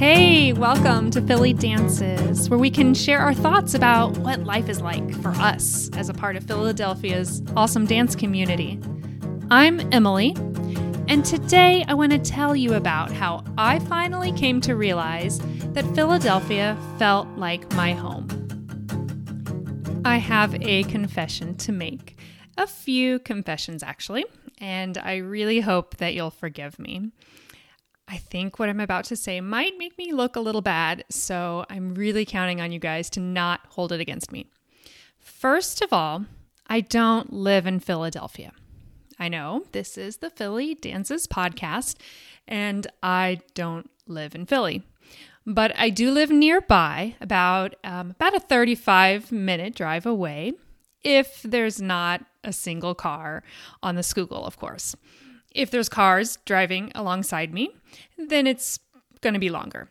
Hey, welcome to Philly Dances, where we can share our thoughts about what life is like for us as a part of Philadelphia's awesome dance community. I'm Emily, and today I want to tell you about how I finally came to realize that Philadelphia felt like my home. I have a confession to make. A few confessions, actually, and I really hope that you'll forgive me. I think what I'm about to say might make me look a little bad, so I'm really counting on you guys to not hold it against me. First of all, I don't live in Philadelphia. I know this is the Philly Dances podcast, and I don't live in Philly. But I do live nearby, about um, about a 35 minute drive away, if there's not a single car on the Schuylkill, of course. If there's cars driving alongside me, then it's going to be longer.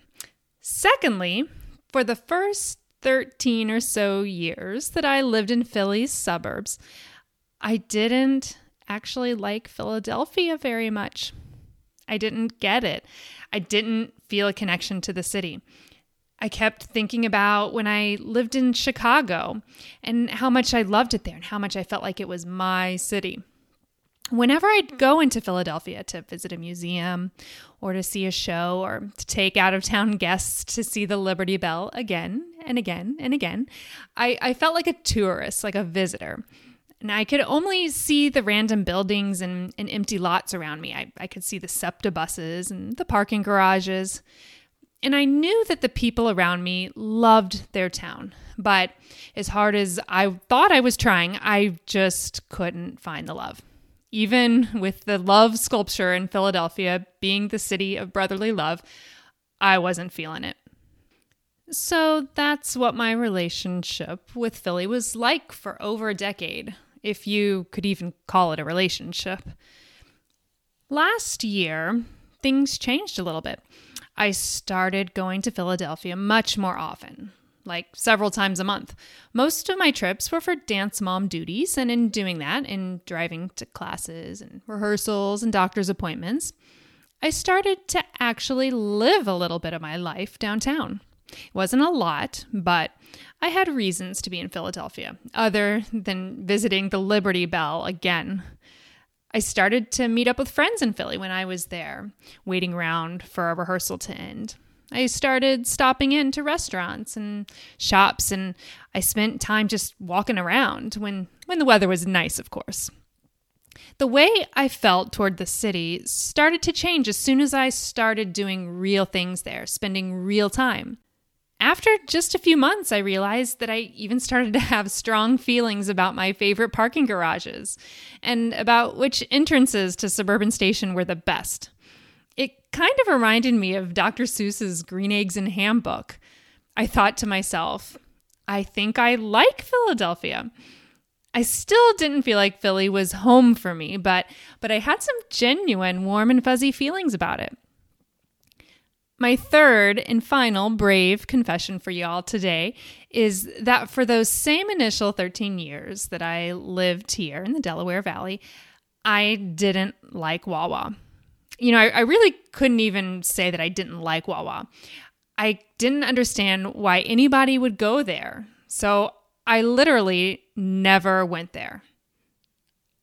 Secondly, for the first 13 or so years that I lived in Philly's suburbs, I didn't actually like Philadelphia very much. I didn't get it. I didn't feel a connection to the city. I kept thinking about when I lived in Chicago and how much I loved it there and how much I felt like it was my city whenever I'd go into Philadelphia to visit a museum or to see a show or to take out of town guests to see the Liberty Bell again and again and again, I, I felt like a tourist, like a visitor. And I could only see the random buildings and, and empty lots around me. I, I could see the SEPTA buses and the parking garages. And I knew that the people around me loved their town. But as hard as I thought I was trying, I just couldn't find the love even with the love sculpture in Philadelphia being the city of brotherly love, I wasn't feeling it. So that's what my relationship with Philly was like for over a decade, if you could even call it a relationship. Last year, things changed a little bit. I started going to Philadelphia much more often like several times a month. Most of my trips were for dance mom duties, and in doing that, in driving to classes and rehearsals and doctor's appointments, I started to actually live a little bit of my life downtown. It wasn't a lot, but I had reasons to be in Philadelphia, other than visiting the Liberty Bell again. I started to meet up with friends in Philly when I was there, waiting around for a rehearsal to end. I started stopping into restaurants and shops and I spent time just walking around when when the weather was nice, of course. The way I felt toward the city started to change as soon as I started doing real things there, spending real time. After just a few months, I realized that I even started to have strong feelings about my favorite parking garages and about which entrances to Suburban Station were the best. It kind of reminded me of Dr. Seuss's Green Eggs and Ham book. I thought to myself, I think I like Philadelphia. I still didn't feel like Philly was home for me, but but I had some genuine warm and fuzzy feelings about it. My third and final brave confession for y'all today is that for those same initial 13 years that I lived here in the Delaware Valley, I didn't like Wawa you know, I, I really couldn't even say that I didn't like Wawa. I didn't understand why anybody would go there. So I literally never went there.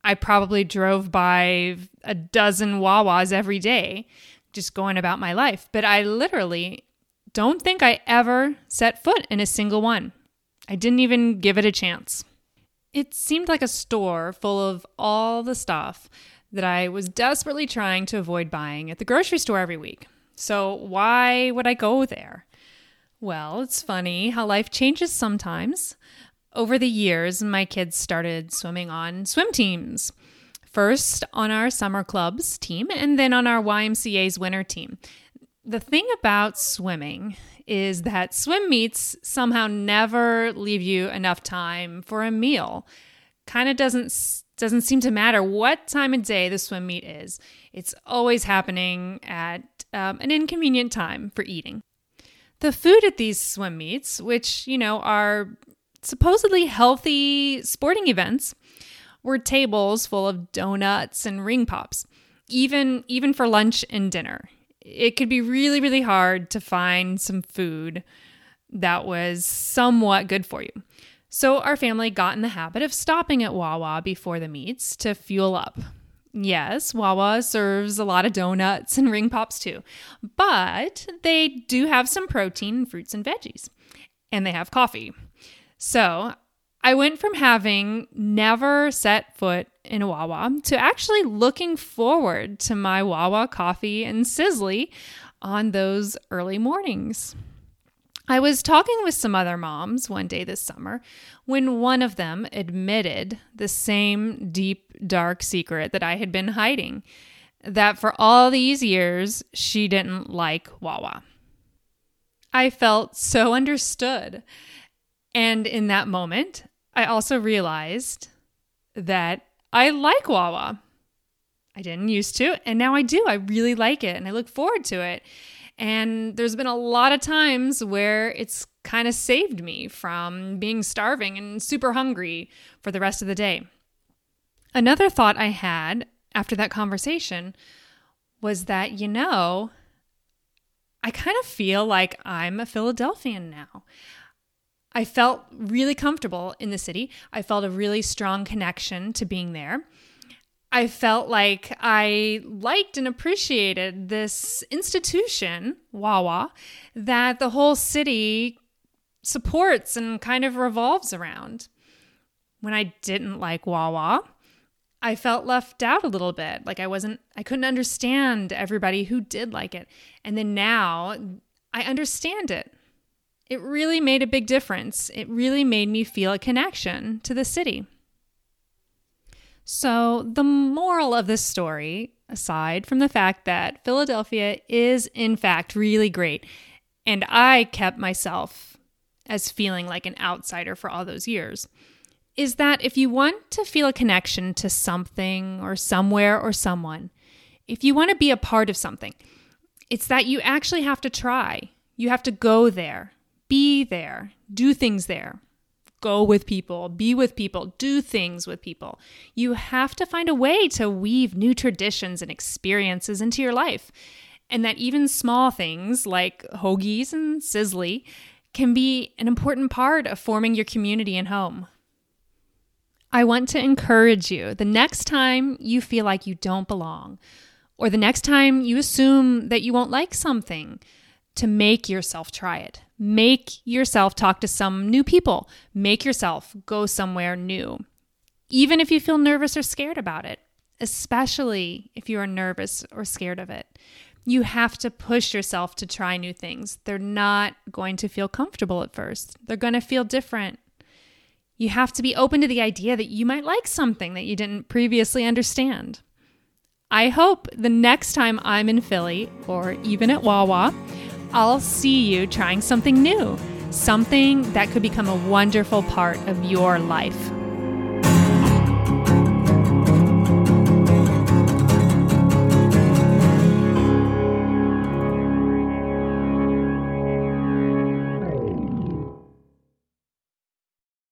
I probably drove by a dozen Wawas every day, just going about my life. But I literally don't think I ever set foot in a single one. I didn't even give it a chance. It seemed like a store full of all the stuff that I was desperately trying to avoid buying at the grocery store every week. So, why would I go there? Well, it's funny how life changes sometimes. Over the years, my kids started swimming on swim teams. First on our summer clubs team, and then on our YMCA's winter team. The thing about swimming is that swim meets somehow never leave you enough time for a meal. Kind of doesn't doesn't seem to matter what time of day the swim meet is, it's always happening at um, an inconvenient time for eating. The food at these swim meets, which, you know, are supposedly healthy sporting events, were tables full of donuts and ring pops, even even for lunch and dinner. it could be really, really hard to find some food that was somewhat good for you. So our family got in the habit of stopping at Wawa before the meets to fuel up. Yes, Wawa serves a lot of donuts and ring pops too, but they do have some protein, fruits, and veggies, and they have coffee. So I went from having never set foot in a Wawa to actually looking forward to my Wawa coffee and Sizzli on those early mornings. I was talking with some other moms one day this summer when one of them admitted the same deep, dark secret that I had been hiding that for all these years she didn't like Wawa. I felt so understood. And in that moment, I also realized that I like Wawa. I didn't used to, and now I do. I really like it and I look forward to it. And there's been a lot of times where it's kind of saved me from being starving and super hungry for the rest of the day. Another thought I had after that conversation was that, you know, I kind of feel like I'm a Philadelphian now. I felt really comfortable in the city. I felt a really strong connection to being there. I felt like I liked and appreciated this institution, Wawa, that the whole city supports and kind of revolves around. When I didn't like Wawa, I felt left out a little bit. Like I wasn't, I couldn't understand everybody who did like it. And then now I understand it. It really made a big difference. It really made me feel a connection to the city. So, the moral of this story, aside from the fact that Philadelphia is in fact really great, and I kept myself as feeling like an outsider for all those years, is that if you want to feel a connection to something or somewhere or someone, if you want to be a part of something, it's that you actually have to try. You have to go there, be there, do things there go with people, be with people, do things with people. You have to find a way to weave new traditions and experiences into your life. And that even small things like hoagies and Sizzli can be an important part of forming your community and home. I want to encourage you the next time you feel like you don't belong, or the next time you assume that you won't like something, to make yourself try it. Make yourself talk to some new people. Make yourself go somewhere new, even if you feel nervous or scared about it, especially if you are nervous or scared of it. You have to push yourself to try new things. They're not going to feel comfortable at first, they're going to feel different. You have to be open to the idea that you might like something that you didn't previously understand. I hope the next time I'm in Philly or even at Wawa, I'll see you trying something new, something that could become a wonderful part of your life.